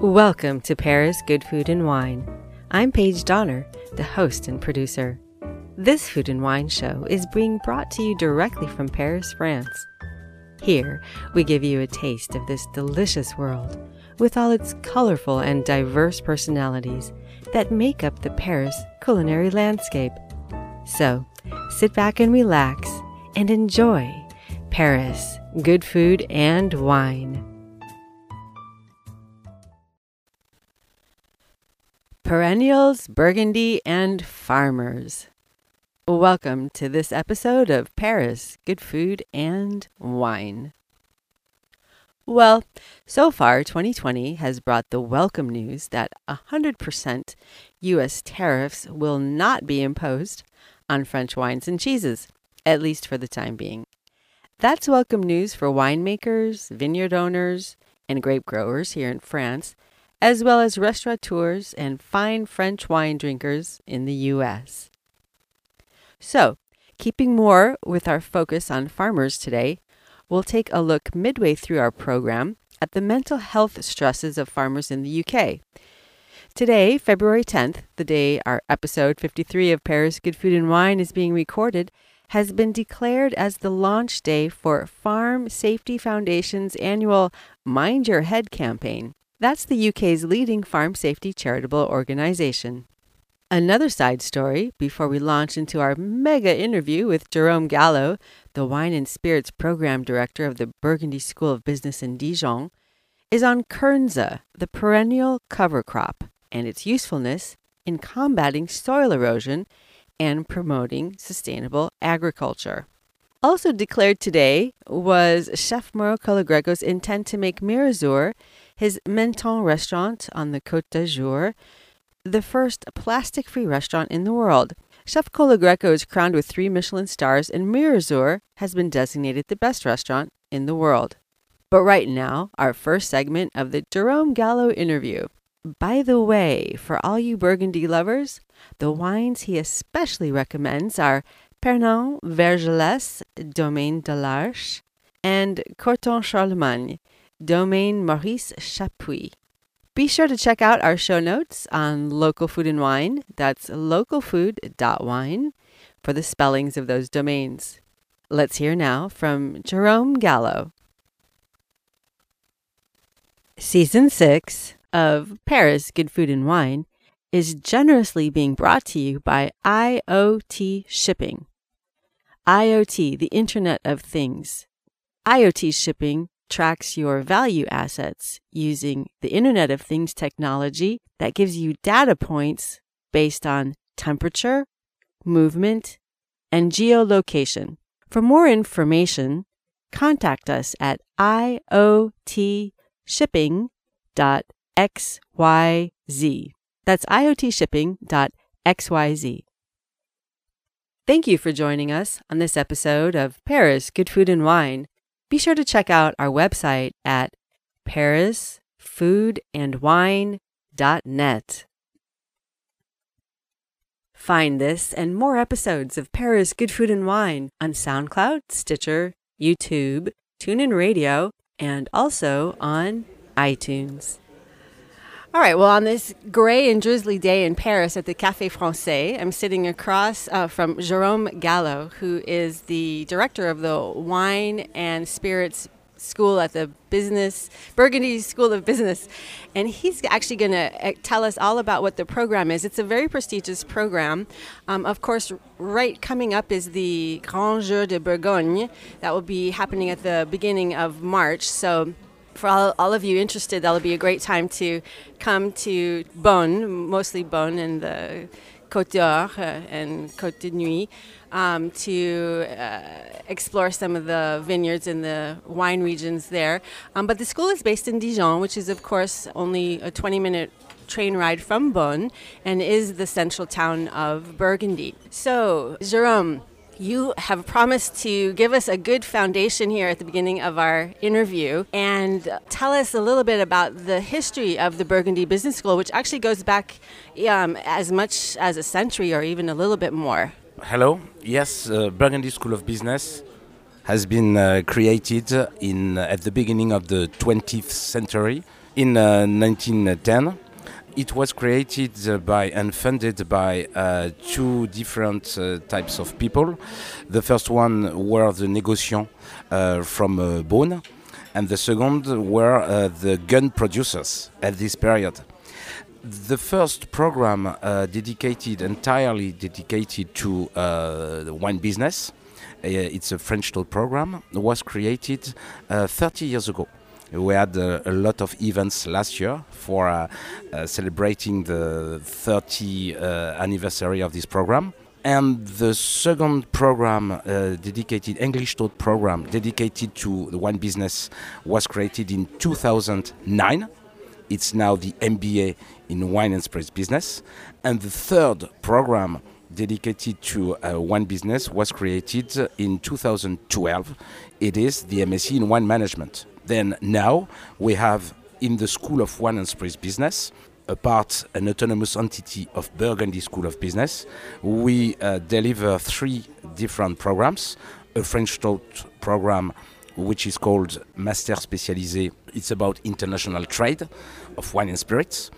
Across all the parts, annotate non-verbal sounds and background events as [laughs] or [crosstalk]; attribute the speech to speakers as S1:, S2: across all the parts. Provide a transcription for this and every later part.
S1: Welcome to Paris Good Food and Wine. I'm Paige Donner, the host and producer. This food and wine show is being brought to you directly from Paris, France. Here, we give you a taste of this delicious world with all its colorful and diverse personalities that make up the Paris culinary landscape. So, sit back and relax and enjoy Paris good food and wine. Perennials, Burgundy, and Farmers. Welcome to this episode of Paris Good Food and Wine. Well, so far, 2020 has brought the welcome news that 100% U.S. tariffs will not be imposed on French wines and cheeses, at least for the time being. That's welcome news for winemakers, vineyard owners, and grape growers here in France, as well as restaurateurs and fine French wine drinkers in the U.S. So, keeping more with our focus on farmers today, we'll take a look midway through our program at the mental health stresses of farmers in the UK. Today, February 10th, the day our episode 53 of Paris Good Food and Wine is being recorded, has been declared as the launch day for Farm Safety Foundation's annual Mind Your Head campaign. That's the UK's leading farm safety charitable organization. Another side story before we launch into our mega interview with Jerome Gallo, the Wine and Spirits Program Director of the Burgundy School of Business in Dijon, is on Kernza, the perennial cover crop, and its usefulness in combating soil erosion and promoting sustainable agriculture. Also declared today was Chef Mauro Colagreco's intent to make Mirazur, his Menton restaurant on the Côte d'Azur, the first plastic free restaurant in the world. Chef Colagreco is crowned with three Michelin stars, and Mirazur has been designated the best restaurant in the world. But right now, our first segment of the Jerome Gallo interview. By the way, for all you Burgundy lovers, the wines he especially recommends are Pernand-Vergelesses, Domaine de l'Arche, and Corton Charlemagne, Domaine Maurice Chapuis. Be sure to check out our show notes on Local Food and Wine. That's localfood.wine for the spellings of those domains. Let's hear now from Jerome Gallo. Season 6 of Paris Good Food and Wine is generously being brought to you by IoT Shipping. IoT, the Internet of Things. IoT Shipping tracks your value assets using the Internet of Things technology that gives you data points based on temperature, movement, and geolocation. For more information, contact us at iotshipping.xyz. That's iotshipping.xyz. Thank you for joining us on this episode of Paris Good Food and Wine. Be sure to check out our website at parisfoodandwine.net. Find this and more episodes of Paris Good Food and Wine on SoundCloud, Stitcher, YouTube, TuneIn Radio, and also on iTunes. All right, well, on this gray and drizzly day in Paris at the Café Francais, I'm sitting across uh, from Jérôme Gallo, who is the director of the Wine and Spirits School at the Business, Burgundy School of Business. And he's actually going to uh, tell us all about what the program is. It's a very prestigious program. Um, of course, right coming up is the Grands Jours de Bourgogne. That will be happening at the beginning of March. So, for all, all of you interested, that'll be a great time to come to Beaune, mostly Beaune and the Côte d'Or uh, and Côte de Nuits, um, to uh, explore some of the vineyards and the wine regions there. Um, but the school is based in Dijon, which is, of course, only a 20 minute train ride from Beaune and is the central town of Burgundy. So, Jerome, you have promised to give us a good foundation here at the beginning of our interview and tell us a little bit about the history of the Burgundy Business School, which actually goes back um, as much as a century or even a little bit more.
S2: Hello. Yes, uh, Burgundy School of Business has been uh, created in uh, at the beginning of the 20th century in uh, 1910. It was created uh, by and funded by uh, two different uh, types of people. The first one were the négociants uh, from uh, Beaune, and the second were uh, the gun producers at this period. The first program dedicated entirely dedicated to the wine business. It's a French taught program. Was created uh, 30 years ago. We had uh, a lot of events last year for uh, uh, celebrating the 30 uh, anniversary of this program. And the second program, uh, dedicated English taught program, dedicated to the wine business, was created in 2009. It's now the MBA in wine and spirits business. And the third program, dedicated to uh, wine business, was created in 2012. It is the MSc in wine management. Then now we have in the School of Wine and Spirits Business a part, an autonomous entity of Burgundy School of Business. We uh, deliver three different programs a French taught program, which is called Master Spécialisé. It's about international trade of wine and spirits.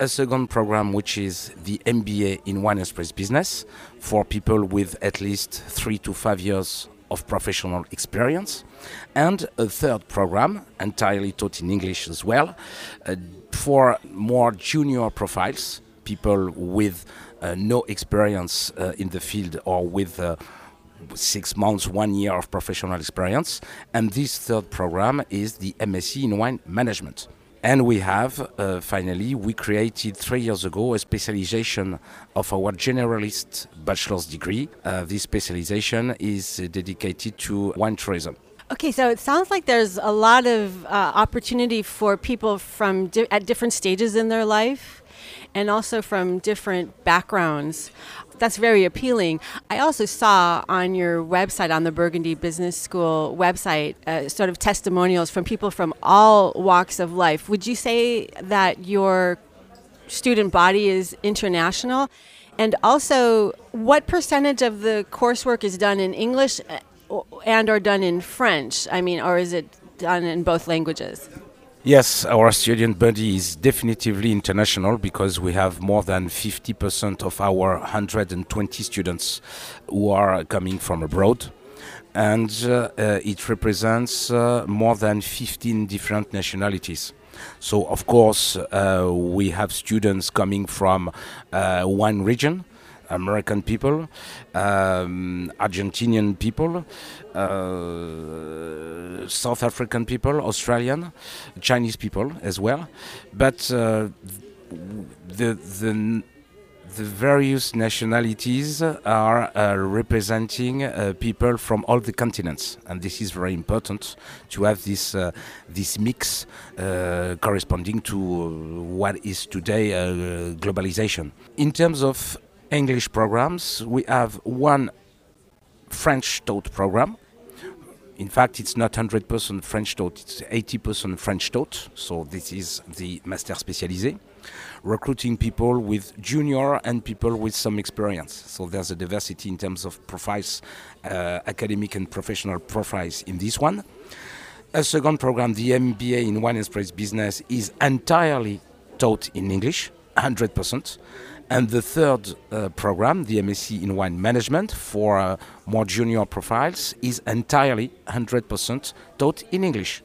S2: A second program, which is the MBA in wine and spirits business for people with at least three to five years of professional experience. And a third program, entirely taught in English as well, uh, for more junior profiles, people with uh, no experience uh, in the field or with uh, six months, one year of professional experience. And this third program is the MSc in wine management. And we have, uh, finally, we created three years ago a specialization of our generalist bachelor's degree. Uh, this specialization is uh, dedicated to wine tourism.
S1: Okay, so it sounds like there's a lot of uh, opportunity for people from di- at different stages in their life and also from different backgrounds. That's very appealing. I also saw on your website, on the Burgundy Business School website, uh, sort of testimonials from people from all walks of life. Would you say that your student body is international? And also, what percentage of the coursework is done in English uh, and or done in French? I mean, or is it done in both languages?
S2: Yes, our student body is definitively international because we have more than 50% of our 120 students who are coming from abroad. And uh, uh, it represents uh, more than 15 different nationalities. So, of course, uh, we have students coming from uh, one region, American people, um, Argentinian people, uh, South African people, Australian, Chinese people as well. But uh, the the the various nationalities are uh, representing uh, people from all the continents, and this is very important to have this uh, this mix uh, corresponding to what is today uh, globalization. In terms of English programs, we have one French taught program. In fact, it's not 100% French taught, it's 80% French taught. So, this is the Master Spécialisé, recruiting people with junior and people with some experience. So, there's a diversity in terms of profiles, uh, academic and professional profiles in this one. A second program, the MBA in Wine and Business, is entirely taught in English, 100%. And the third uh, program, the MSc in Wine Management for uh, more junior profiles, is entirely 100% taught in English.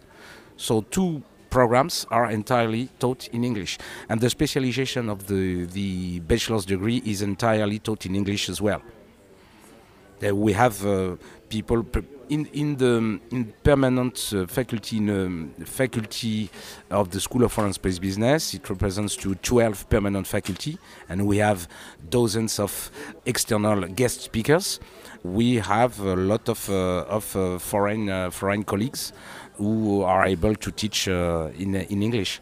S2: So, two programs are entirely taught in English. And the specialization of the, the bachelor's degree is entirely taught in English as well. Uh, we have uh, people in in the in permanent uh, faculty in um, faculty of the School of Wine and Spirits Business. It represents to 12 permanent faculty, and we have dozens of external guest speakers. We have a lot of uh, of uh, foreign uh, foreign colleagues who are able to teach in in English.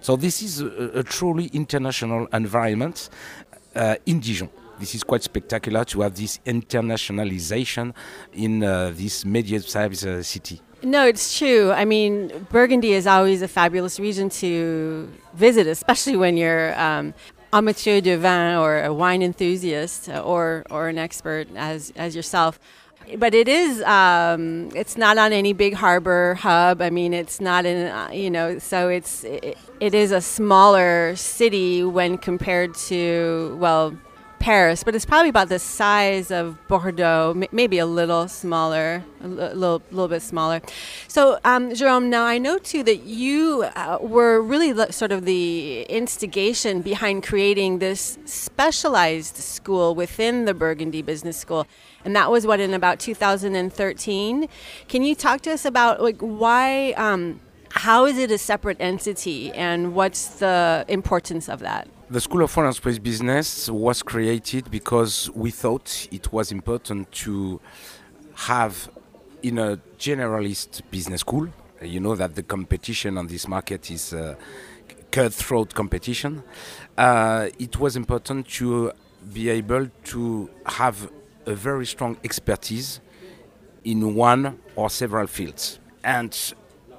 S2: So this is a, a truly international environment uh, in Dijon this is quite spectacular to have this internationalization in uh, this medium-sized uh, city.
S1: No, it's true. I mean, Burgundy is always a fabulous region to visit, especially when you're um, amateur de vin or a wine enthusiast or, or an expert as, as yourself. but it is um, it's not on any big harbor hub i mean it's not in uh, you know so it's it, it is a smaller city when compared to well Paris, but it's probably about the size of Bordeaux, m- maybe a little smaller, a l- little, little bit smaller. So, um, Jerome, now I know too that you uh, were really sort of the instigation behind creating this specialized school within the Burgundy Business School, and that was what in about 2013. Can you talk to us about like why? Um, how is it a separate entity, and what's the importance of that?
S2: The School of Wine and Spirits Business was created because we thought it was important to have in a generalist business school. You know that the competition on this market is uh, cutthroat competition. Uh, it was important to be able to have a very strong expertise in one or several fields. And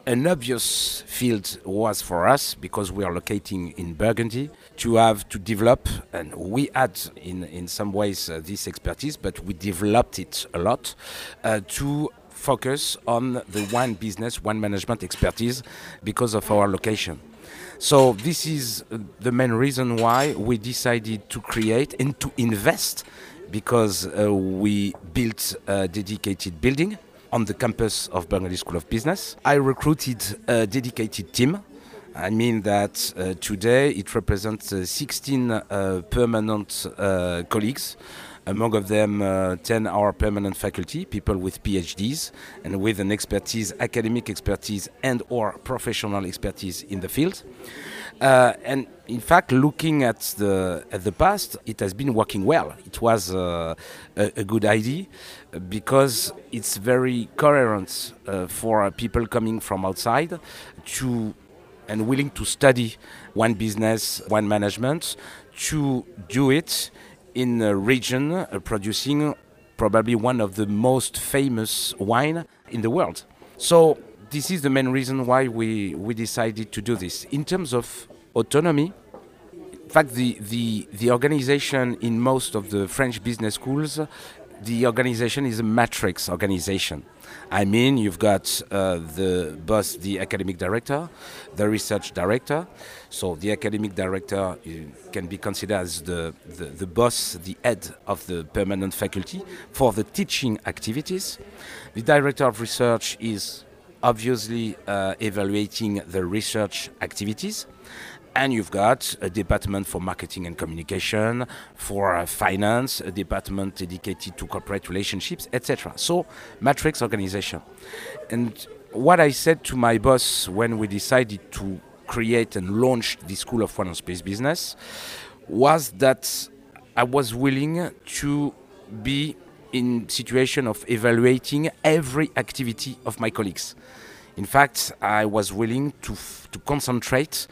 S2: an obvious field was for us because we are locating in Burgundy to have to develop, and we had in in some ways uh, this expertise, but we developed it a lot uh, to focus on the wine business, wine management expertise because of our location. So this is uh, the main reason why we decided to create and to invest because uh, we built a dedicated building on the campus of Burgundy School of Business. I recruited a dedicated team. I mean that uh, today it represents uh, 16 uh, permanent uh, colleagues. Among of them, uh, 10 are permanent faculty, people with PhDs and with an expertise, academic expertise and or professional expertise in the field. Uh, and in fact, looking at the at the past, it has been working well. It was uh, a, a, good idea because it's very coherent uh, for people coming from outside to and willing to study one business, one management, to do it in a region uh, producing probably one of the most famous wine in the world. So this is the main reason why we, we decided to do this. In terms of autonomy, in fact, the, the, the organization in most of the French business schools, the organization is a matrix organization. I mean, you've got uh, the boss, the academic director, the research director. So the academic director can be considered as the, the, the, boss, the head of the permanent faculty for the teaching activities. The director of research is obviously uh, evaluating the research activities and you've got a department for marketing and communication, for uh, finance, a department dedicated to corporate relationships, etc. So, matrix organization. And what I said to my boss when we decided to create and launch the School of Wine and Spirits Business was that I was willing to be in situation of evaluating every activity of my colleagues. In fact, I was willing to, to concentrate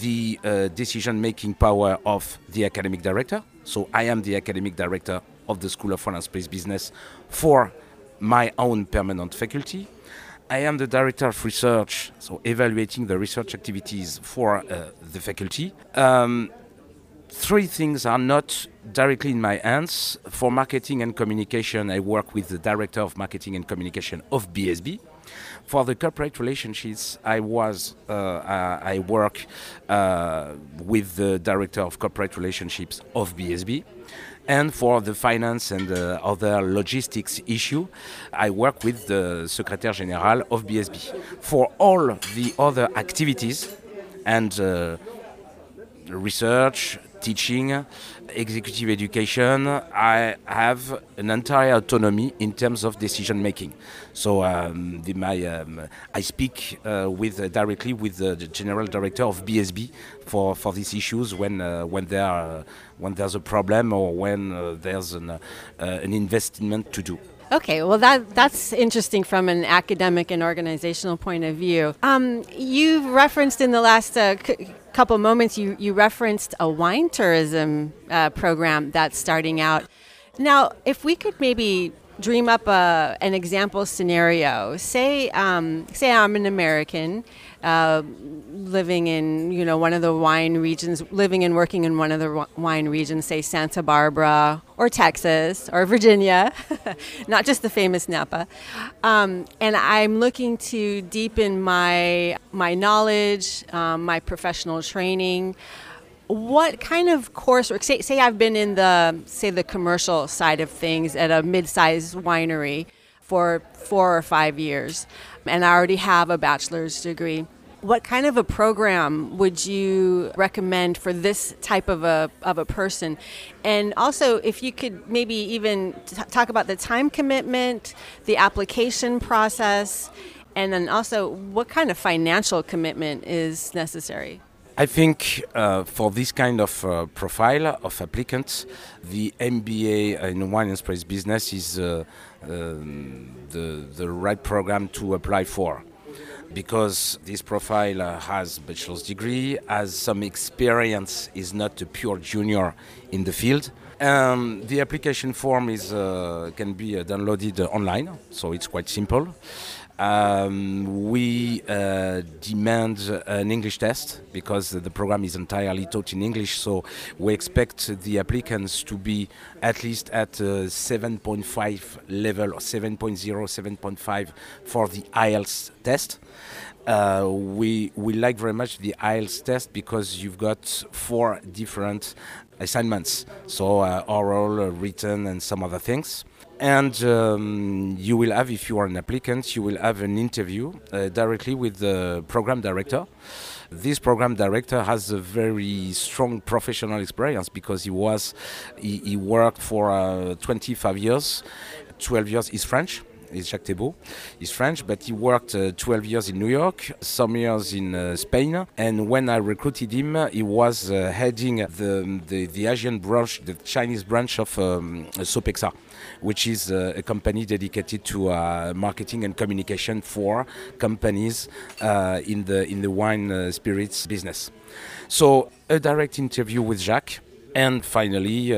S2: the uh, decision making power of the academic director. So I am the academic director of the School of Wine and Spirits Business for my own permanent faculty. I am the director of research, so evaluating the research activities for uh, the faculty. Um, three things are not directly in my hands. For marketing and communication, I work with the director of marketing and communication of BSB. For the corporate relationships, I was uh, I work uh, with the director of corporate relationships of BSB. And for the finance and uh, other logistics issue, I work with the Secretary Général of BSB. For all the other activities and uh, research, teaching, executive education, I have an entire autonomy in terms of decision making. So um, the, my, um, I speak uh, with uh, directly with the, general director of BSB for, for these issues when uh, when there are, when there's a problem or when uh, there's an, uh, an investment to do.
S1: Okay, well that that's interesting from an academic and organizational point of view. Um, you've referenced in the last uh, c- couple moments you you referenced a wine tourism uh, program that's starting out. Now, if we could maybe dream up a, an example scenario. Say, um, say I'm an American uh, living in you know one of the wine regions, living and working in one of the wine regions, say Santa Barbara or Texas or Virginia, [laughs] not just the famous Napa. Um, and I'm looking to deepen my my knowledge, um, my professional training what kind of coursework say, say i've been in the say the commercial side of things at a mid-sized winery for four or five years and i already have a bachelor's degree what kind of a program would you recommend for this type of a, of a person? And also if you could maybe even t- talk about the time commitment the application process and then also what kind of financial commitment is necessary
S2: I think uh, for this kind of uh, profile of applicants, the MBA in wine and spirits business is uh, um, the, the right program to apply for because this profile uh, has bachelor's degree, has some experience, is not a pure junior in the field. Um, the application form is uh, can be uh, downloaded online, so it's quite simple. Um, we uh, demand an English test because the program is entirely taught in English. So we expect the applicants to be at least at 7.5 level or 7.0, 7.5 for the IELTS test. Uh, we we like very much the IELTS test because you've got four different assignments, so uh, oral, uh, written, and some other things and um, you will have, if you are an applicant, you will have an interview uh, directly with the program director. This program director has a very strong professional experience because he was he, he worked for uh, 25 years, 12 years. He's French He's Jacques Thébault. He's French, but he worked uh, 12 years in New York, some years in uh, Spain. And when I recruited him, he was uh, heading the, the, the Asian branch, the Chinese branch of um, Sopexa, which is uh, a company dedicated to uh, marketing and communication for companies uh, in the in the wine spirits business. So a direct interview with Jacques, and finally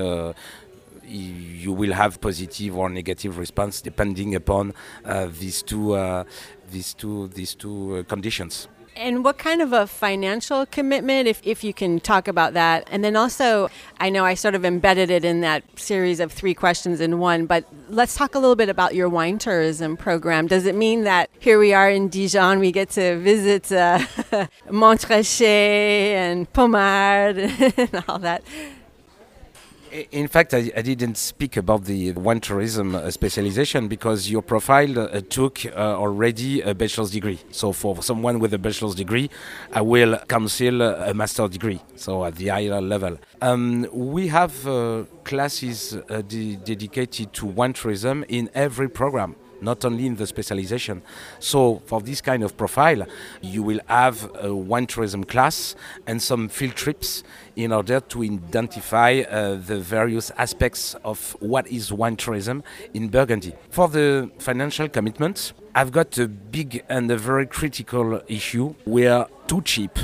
S2: you will have positive or negative response depending upon uh, these two uh, these two these two uh, conditions.
S1: And what kind of a financial commitment, if, if you can talk about that? And then also, I know I sort of embedded it in that series of three questions in one, but let's talk a little bit about your wine tourism program. Does it mean that here we are in Dijon, we get to visit uh, [laughs] Montrachet and Pommard [laughs] and all that?
S2: In fact, I, I, didn't speak about the wine tourism uh, specialization because your profile uh, took uh, already a bachelor's degree. So for someone with a bachelor's degree, I will counsel a master's degree, so at the higher level. Um, we have uh, classes uh, de dedicated to wine tourism in every program not only in the specialization. So for this kind of profile, you will have a wine tourism class and some field trips in order to identify uh, the various aspects of what is wine tourism in Burgundy. For the financial commitments, I've got a big and a very critical issue. We are too cheap.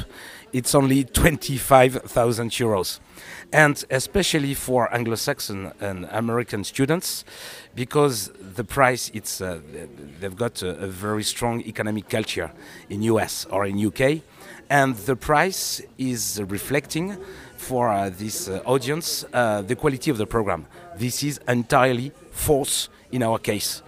S2: It's only 25,000 euros and especially for Anglo-Saxon and American students, because the price it's uh, they've got a, a, very strong economic culture in US or in UK, and the price is reflecting for uh, this uh, audience uh, the quality of the program. This is entirely false in our case.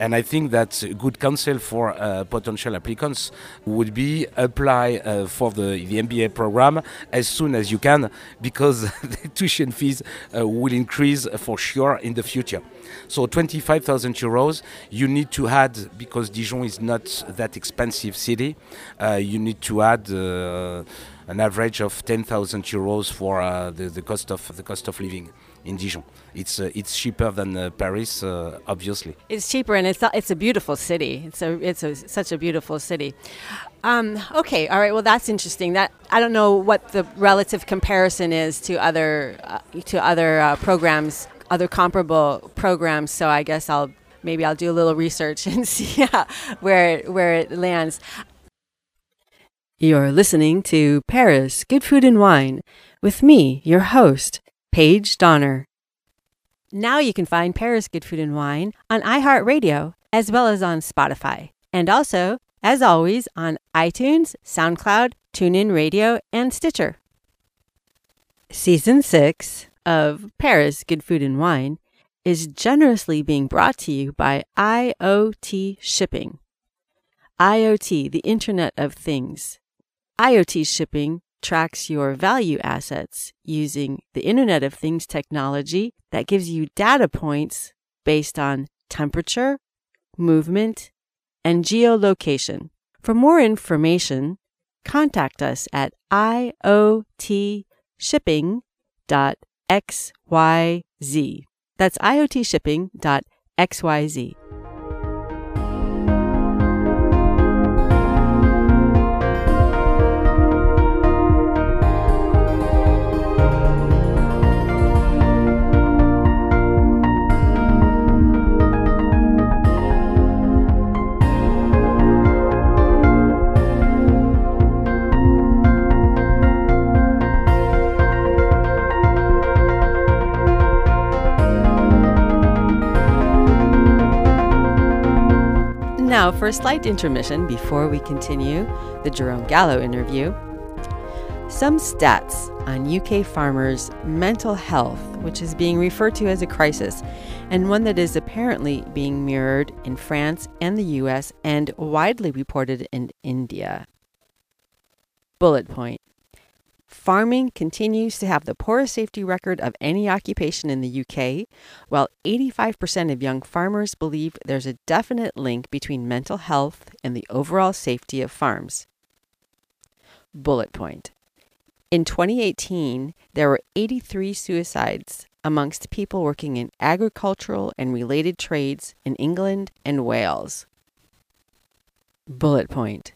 S2: And I think that good counsel for uh, potential applicants would be apply uh, for the, the MBA program as soon as you can because [laughs] the tuition fees uh, will increase for sure in the future. So 25,000 euros, you need to add, because Dijon is not that expensive city, uh, you need to add uh, an average of 10,000 euros for uh, the, the, cost of, the cost of living in Dijon. It's uh, it's cheaper than uh, Paris, uh, obviously.
S1: It's cheaper, and it's it's a beautiful city. It's a it's a, such a beautiful city. Um, okay, all right. Well, that's interesting. That I don't know what the relative comparison is to other uh, to other uh, programs, other comparable programs. So I guess I'll maybe I'll do a little research [laughs] and see where where it lands. You're listening to Paris Good Food and Wine with me, your host, Paige Donner. Now you can find Paris Good Food and Wine on iHeartRadio as well as on Spotify and also as always, on iTunes, SoundCloud, TuneIn Radio, and Stitcher. Season 6 of Paris Good Food and Wine is generously being brought to you by IoT Shipping. IoT, the Internet of Things. IoT Shipping tracks your value assets using the Internet of Things technology that gives you data points based on temperature, movement, and geolocation. For more information, contact us at iotshipping.xyz. That's iotshipping.xyz. Now, for a slight intermission before we continue the Jerome Gallo interview, some stats on UK farmers' mental health, which is being referred to as a crisis, and one that is apparently being mirrored in France and the US and widely reported in India. Bullet point Farming continues to have the poorest safety record of any occupation in the UK, while 85% of young farmers believe there's a definite link between mental health and the overall safety of farms. Bullet point. In 2018, there were 83 suicides amongst people working in agricultural and related trades in England and Wales. Bullet point.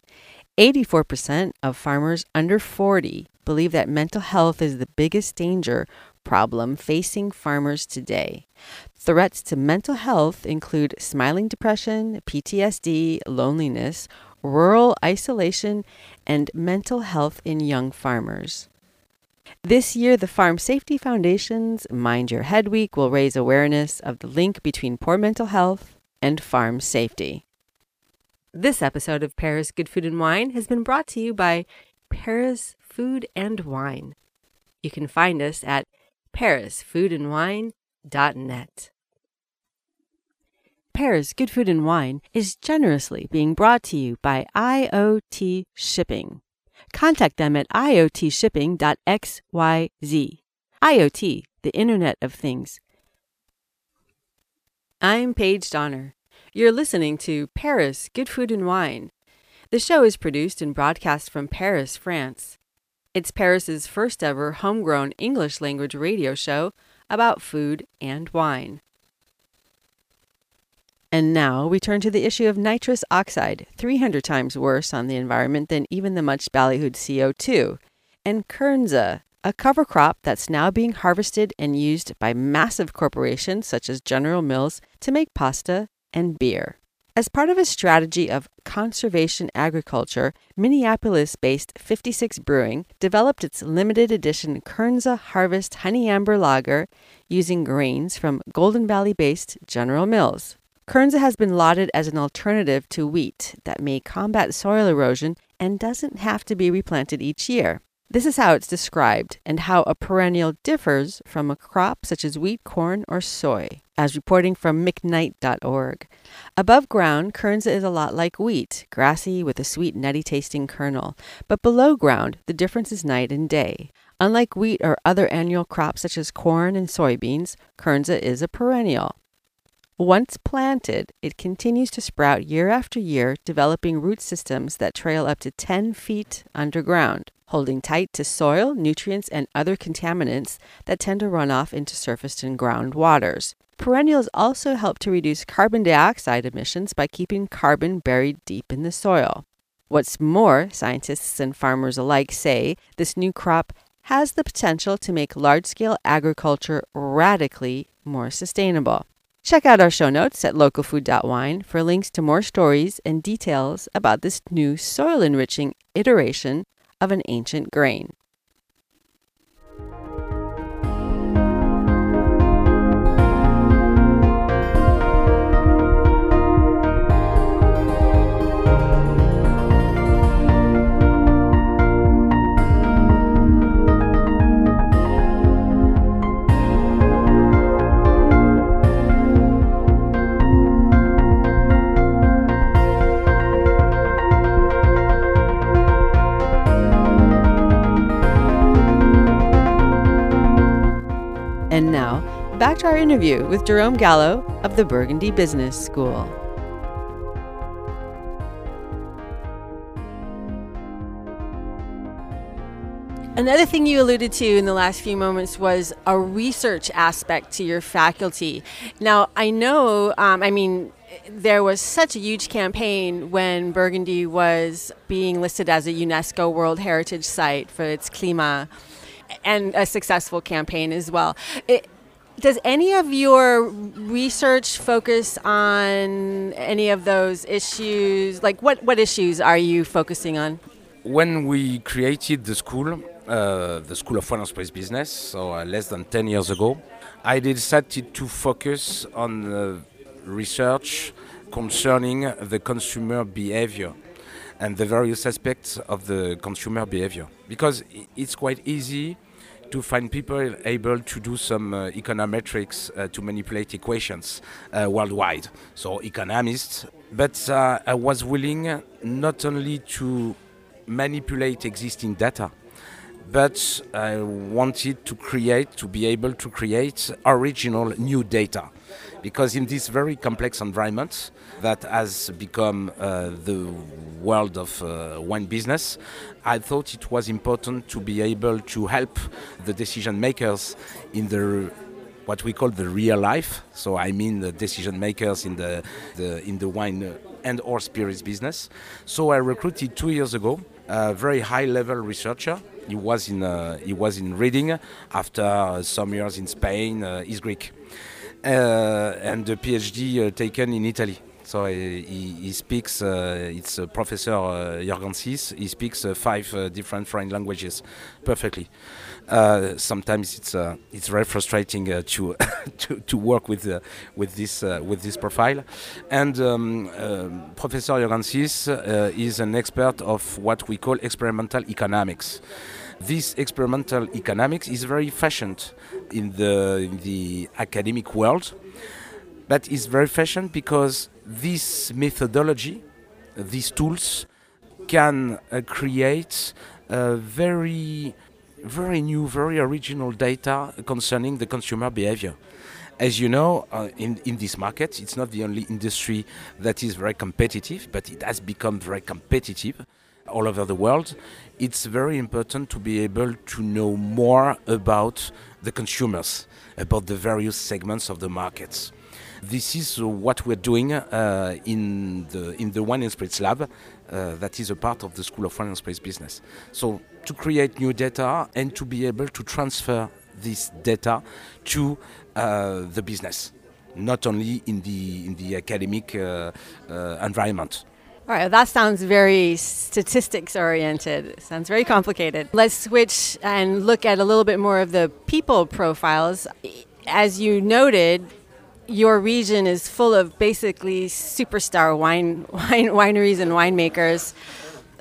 S1: 84% of farmers under 40 believe that mental health is the biggest danger problem facing farmers today. Threats to mental health include smiling depression, PTSD, loneliness, rural isolation, and mental health in young farmers. This year, the Farm Safety Foundation's Mind Your Head Week will raise awareness of the link between poor mental health and farm safety. This episode of Paris Good Food and Wine has been brought to you by Paris Food and Wine. You can find us at parisfoodandwine.net. Paris Good Food and Wine is generously being brought to you by IoT Shipping. Contact them at iotshipping.xyz. IoT, the Internet of Things. I'm Paige Donner. You're listening to Paris Good Food and Wine. The show is produced and broadcast from Paris, France. It's Paris's first ever homegrown English language radio show about food and wine. And now we turn to the issue of nitrous oxide, 300 times worse on the environment than even the much ballyhooed CO2, and Kernza, a cover crop that's now being harvested and used by massive corporations such as General Mills to make pasta and beer. As part of a strategy of conservation agriculture, Minneapolis based 56 Brewing developed its limited edition Kernza Harvest Honey Amber Lager using grains from Golden Valley based General Mills. Kernza has been lauded as an alternative to wheat that may combat soil erosion and doesn't have to be replanted each year. This is how it's described and how a perennial differs from a crop such as wheat, corn, or soy, as reporting from McKnight.org. Above ground, Kernza is a lot like wheat, grassy with a sweet, nutty tasting kernel. But below ground, the difference is night and day. Unlike wheat or other annual crops such as corn and soybeans, Kernza is a perennial. Once planted, it continues to sprout year after year, developing root systems that trail up to 10 feet underground holding tight to soil, nutrients, and other contaminants that tend to run off into surface and ground waters. Perennials also help to reduce carbon dioxide emissions by keeping carbon buried deep in the soil. What's more, scientists and farmers alike say this new crop has the potential to make large scale agriculture radically more sustainable. Check out our show notes at localfood.wine for links to more stories and details about this new soil enriching iteration of an ancient grain. Our interview with Jerome Gallo of the Burgundy Business School. Another thing you alluded to in the last few moments was a research aspect to your faculty. Now, I know, um, I mean, there was such a huge campaign when Burgundy was being listed as a UNESCO World Heritage Site for its climat and a successful campaign as well. It, does any of your research focus on any of those issues? Like, what, what issues are you focusing on?
S2: When we created the school, uh, the School of Wine and Business, so uh, less than 10 years ago, I decided to focus on uh, research concerning the consumer behavior and the various aspects of the consumer behavior. Because it's quite easy to find people able to do some uh, econometrics uh, to manipulate equations uh, worldwide. So economists, but uh, I was willing not only to manipulate existing data, but I wanted to create, to be able to create original new data. Because in this very complex environment that has become uh, the world of uh, wine business, I thought it was important to be able to help the decision makers in the what we call the real life. So I mean the decision makers in the, the in the wine and or spirits business. So I recruited two years ago a very high level researcher he was in uh, he was in Reading after some years in Spain. Uh, he's Greek, Uh, and the PhD uh, taken in Italy. So uh, he, he speaks, uh, it's uh, Professor uh, Jorgensis, he speaks five different foreign languages perfectly. sometimes it's it's very frustrating to, [laughs] to to work with with this with this profile. And um, Professor Jorgensis is an expert of what we call experimental economics this experimental economics is very fashioned in the, in the academic world, but it's very fashioned because this methodology, these tools, can uh, create very, very new, very original data concerning the consumer behavior. As you know, uh, in, in this market, it's not the only industry that is very competitive, but it has become very competitive all over the world. It's very important to be able to know more about the consumers, about the various segments of the markets. This is what we're doing uh, in the in the wine and spirits lab. Uh, that is a part of the School of Wine and Spirits business. So to create new data and to be able to transfer this data to uh, the business, not only in the in the academic uh, uh, environment.
S1: All right, that sounds very statistics oriented. Sounds very complicated. Let's switch and look at a little bit more of the people profiles. As you noted, your region is full of basically superstar wine, [laughs] wine wineries and winemakers.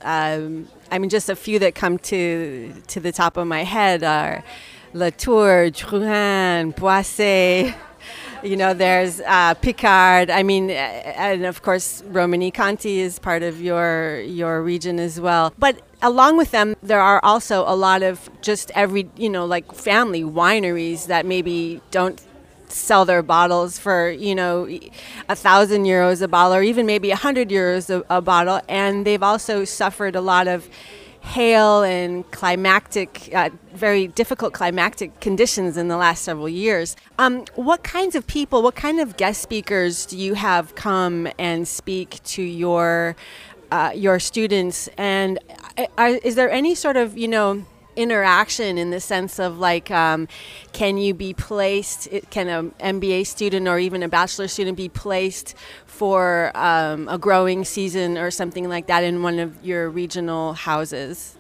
S1: Um, I mean, just a few that come to to the top of my head are Latour, Drouhin, Boisset. You know, there's uh, Picard. I mean, and of course, Romanée-Conti is part of your your region as well. But along with them, there are also a lot of just every, you know, like family wineries that maybe don't sell their bottles for you know a thousand euros a bottle or even maybe a hundred euros a, a, bottle and they've also suffered a lot of hail and climactic uh, very difficult climactic conditions in the last several years. Um, what kinds of people what kind of guest speakers do you have come and speak to your uh, your students? And uh, are, is there any sort of you know interaction in the sense of like, um, can you be placed? Can an MBA student or even a bachelor student be placed for um, a growing season or something like that in one of your regional houses?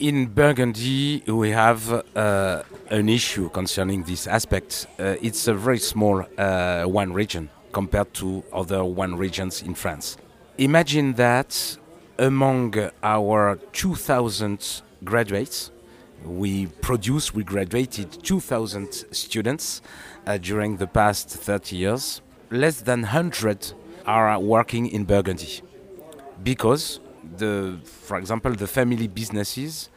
S2: In Burgundy, we have uh, an issue concerning this aspect. Uh, it's a very small uh, one region compared to other one regions in France. Imagine that among our 2,000 graduates, we produced, we graduated 2,000 students uh, during the past 30 years. Less than 100 are working in Burgundy because, the, for example, the family businesses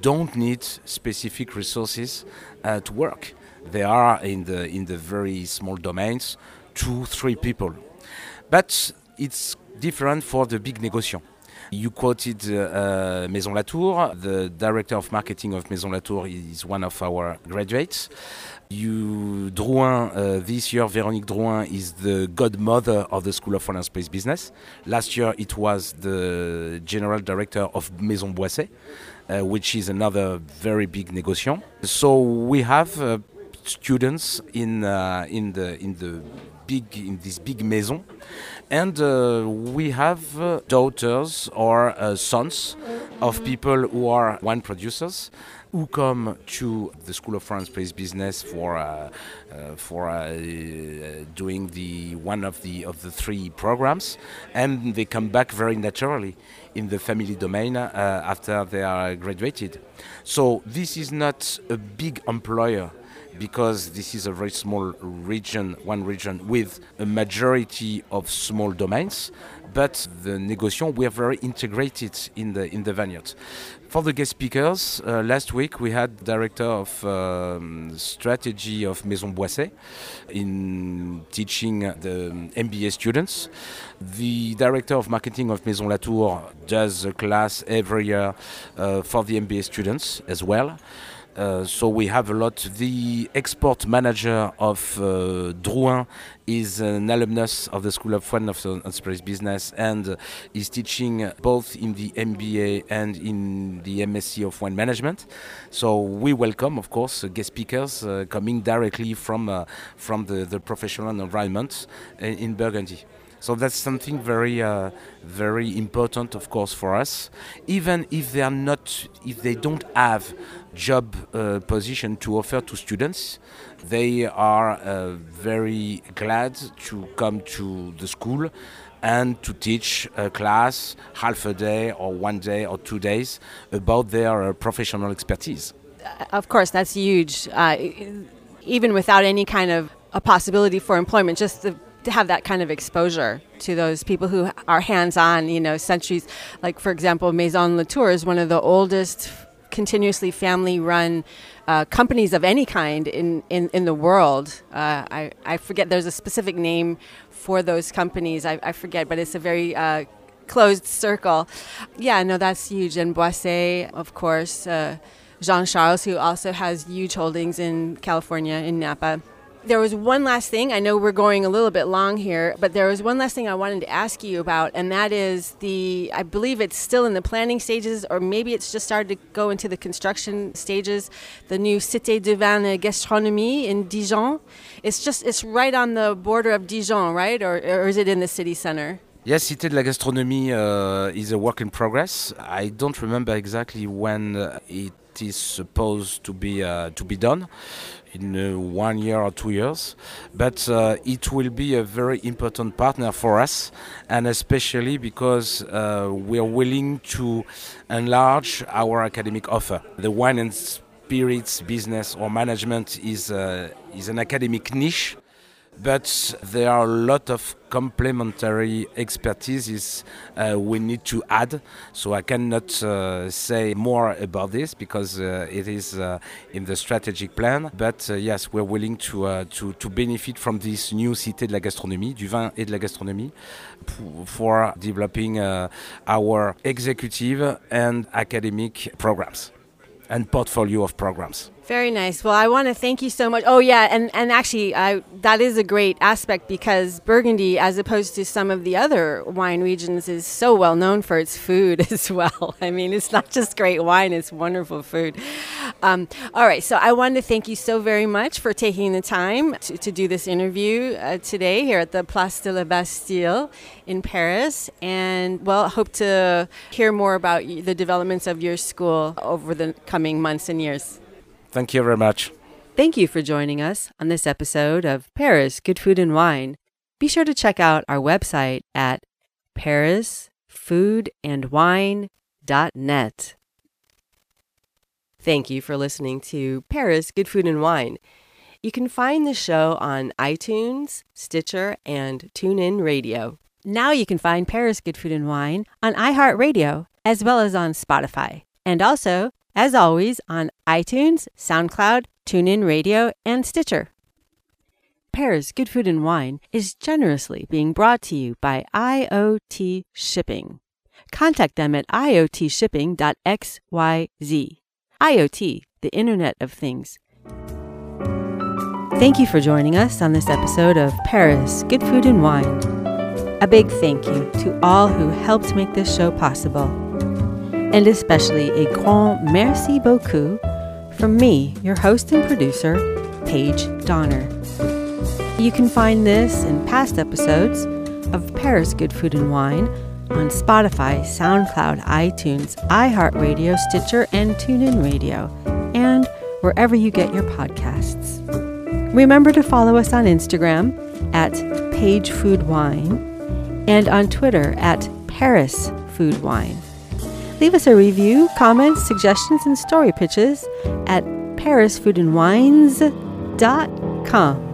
S2: don't need specific resources uh, to work. They are in the in the very small domains, two, three people. But it's different for the big négociants. You quoted uh, Maison Latour. The director of marketing of Maison Latour is one of our graduates. You, Drouhin, uh, this year, Véronique Drouhin is the godmother of the School of Wine and Spirits Business. Last year, it was the general director of Maison Boisset, uh, which is another very big négociant. So we have uh, students in uh, in the in the big in this big maison, and uh, we have uh, daughters or uh, sons of people who are wine producers who come to the School of Wine and Spirits Business for uh, uh, for uh, doing the one of the of the three programs, and they come back very naturally in the family domain after they are graduated. So this is not a big employer because this is a very small region, one region with a majority of small domains. But the négociants, we are very integrated in the in the vineyards. For the guest speakers, uh, last week we had director of um, strategy of Maison Boisset in teaching the MBA students. The director of marketing of Maison Latour does a class every year uh, for the MBA students as well. Uh, so we have a lot. The export manager of uh, Drouhin is an alumnus of the School of Wine and Spirits Business and uh, is teaching both in the MBA and in the MSc of Wine Management. So we welcome, of course, uh, guest speakers uh, coming directly from uh, from the, the professional environment in, Burgundy. So that's something very, uh, very important, of course, for us. Even if they are not, if they don't have job uh, position to offer to students, they are uh, very glad to come to the school and to teach a class half a day or one day or two days about their uh, professional expertise.
S1: Of course, that's huge. Uh, even without any kind of a possibility for employment, just the to have that kind of exposure to those people who are hands-on, you know, centuries. Like for example, Maison Latour is one of the oldest continuously family-run uh, companies of any kind in, in, in the world. Uh, I, I forget, there's a specific name for those companies. I, I forget, but it's a very uh, closed circle. Yeah, no, that's huge. And Boisset, of course, uh, Jean Charles, who also has huge holdings in California, in Napa. There was one last thing. I know we're going a little bit long here, but there was one last thing I wanted to ask you about, and that is the, I believe it's still in the planning stages, or maybe it's just started to go into the construction stages, the new Cité de Vin Gastronomie in Dijon. It's just, it's right on the border of Dijon, right? Or, or is it in the city center?
S2: Yes, Cité de la Gastronomie uh, is a work in progress. I don't remember exactly when it is supposed to be uh, to be done in uh, one year or two years. But uh, it will be a very important partner for us, and especially because uh, we are willing to enlarge our academic offer. The wine and spirits business or management is uh, is an academic niche but there are a lot of complementary expertises uh, we need to add. So I cannot uh, say more about this because uh, it is uh, in the strategic plan. But uh, yes, we're willing to, uh, to, to benefit from this new Cité de la Gastronomie, du vin et de la gastronomie, for developing our executive and academic programs and portfolio of programs.
S1: Very nice. Well, I want to thank you so much. Oh, yeah, and and actually, I, that is a great aspect because Burgundy, as opposed to some of the other wine regions, is so well known for its food [laughs] as well. I mean, it's not just great wine; it's wonderful food. Um, all right, so I want to thank you so very much for taking the time to, to do this interview uh, today here at the Place de la Bastille in Paris, and well, hope to hear more about the developments of your school over the coming months and years.
S2: Thank you very much.
S1: Thank you for joining us on this episode of Paris Good Food and Wine. Be sure to check out our website at parisfoodandwine.net. Thank you for listening to Paris Good Food and Wine. You can find the show on iTunes, Stitcher, and TuneIn Radio. Now you can find Paris Good Food and Wine on iHeartRadio as well as on Spotify. And also as always, on iTunes, SoundCloud, TuneIn Radio, and Stitcher. Paris Good Food and Wine is generously being brought to you by IoT Shipping. Contact them at iotshipping.xyz. IoT, the Internet of Things. Thank you for joining us on this episode of Paris Good Food and Wine. A big thank you to all who helped make this show possible. And especially a grand merci beaucoup from me, your host and producer, Paige Donner. You can find this and past episodes of Paris Good Food and Wine on Spotify, SoundCloud, iTunes, iHeartRadio, Stitcher, and TuneIn Radio, and wherever you get your podcasts. Remember to follow us on Instagram at Paige Food Wine and on Twitter at Paris Food Wine. Leave us a review, comments, suggestions, and story pitches at parisfoodandwines.com.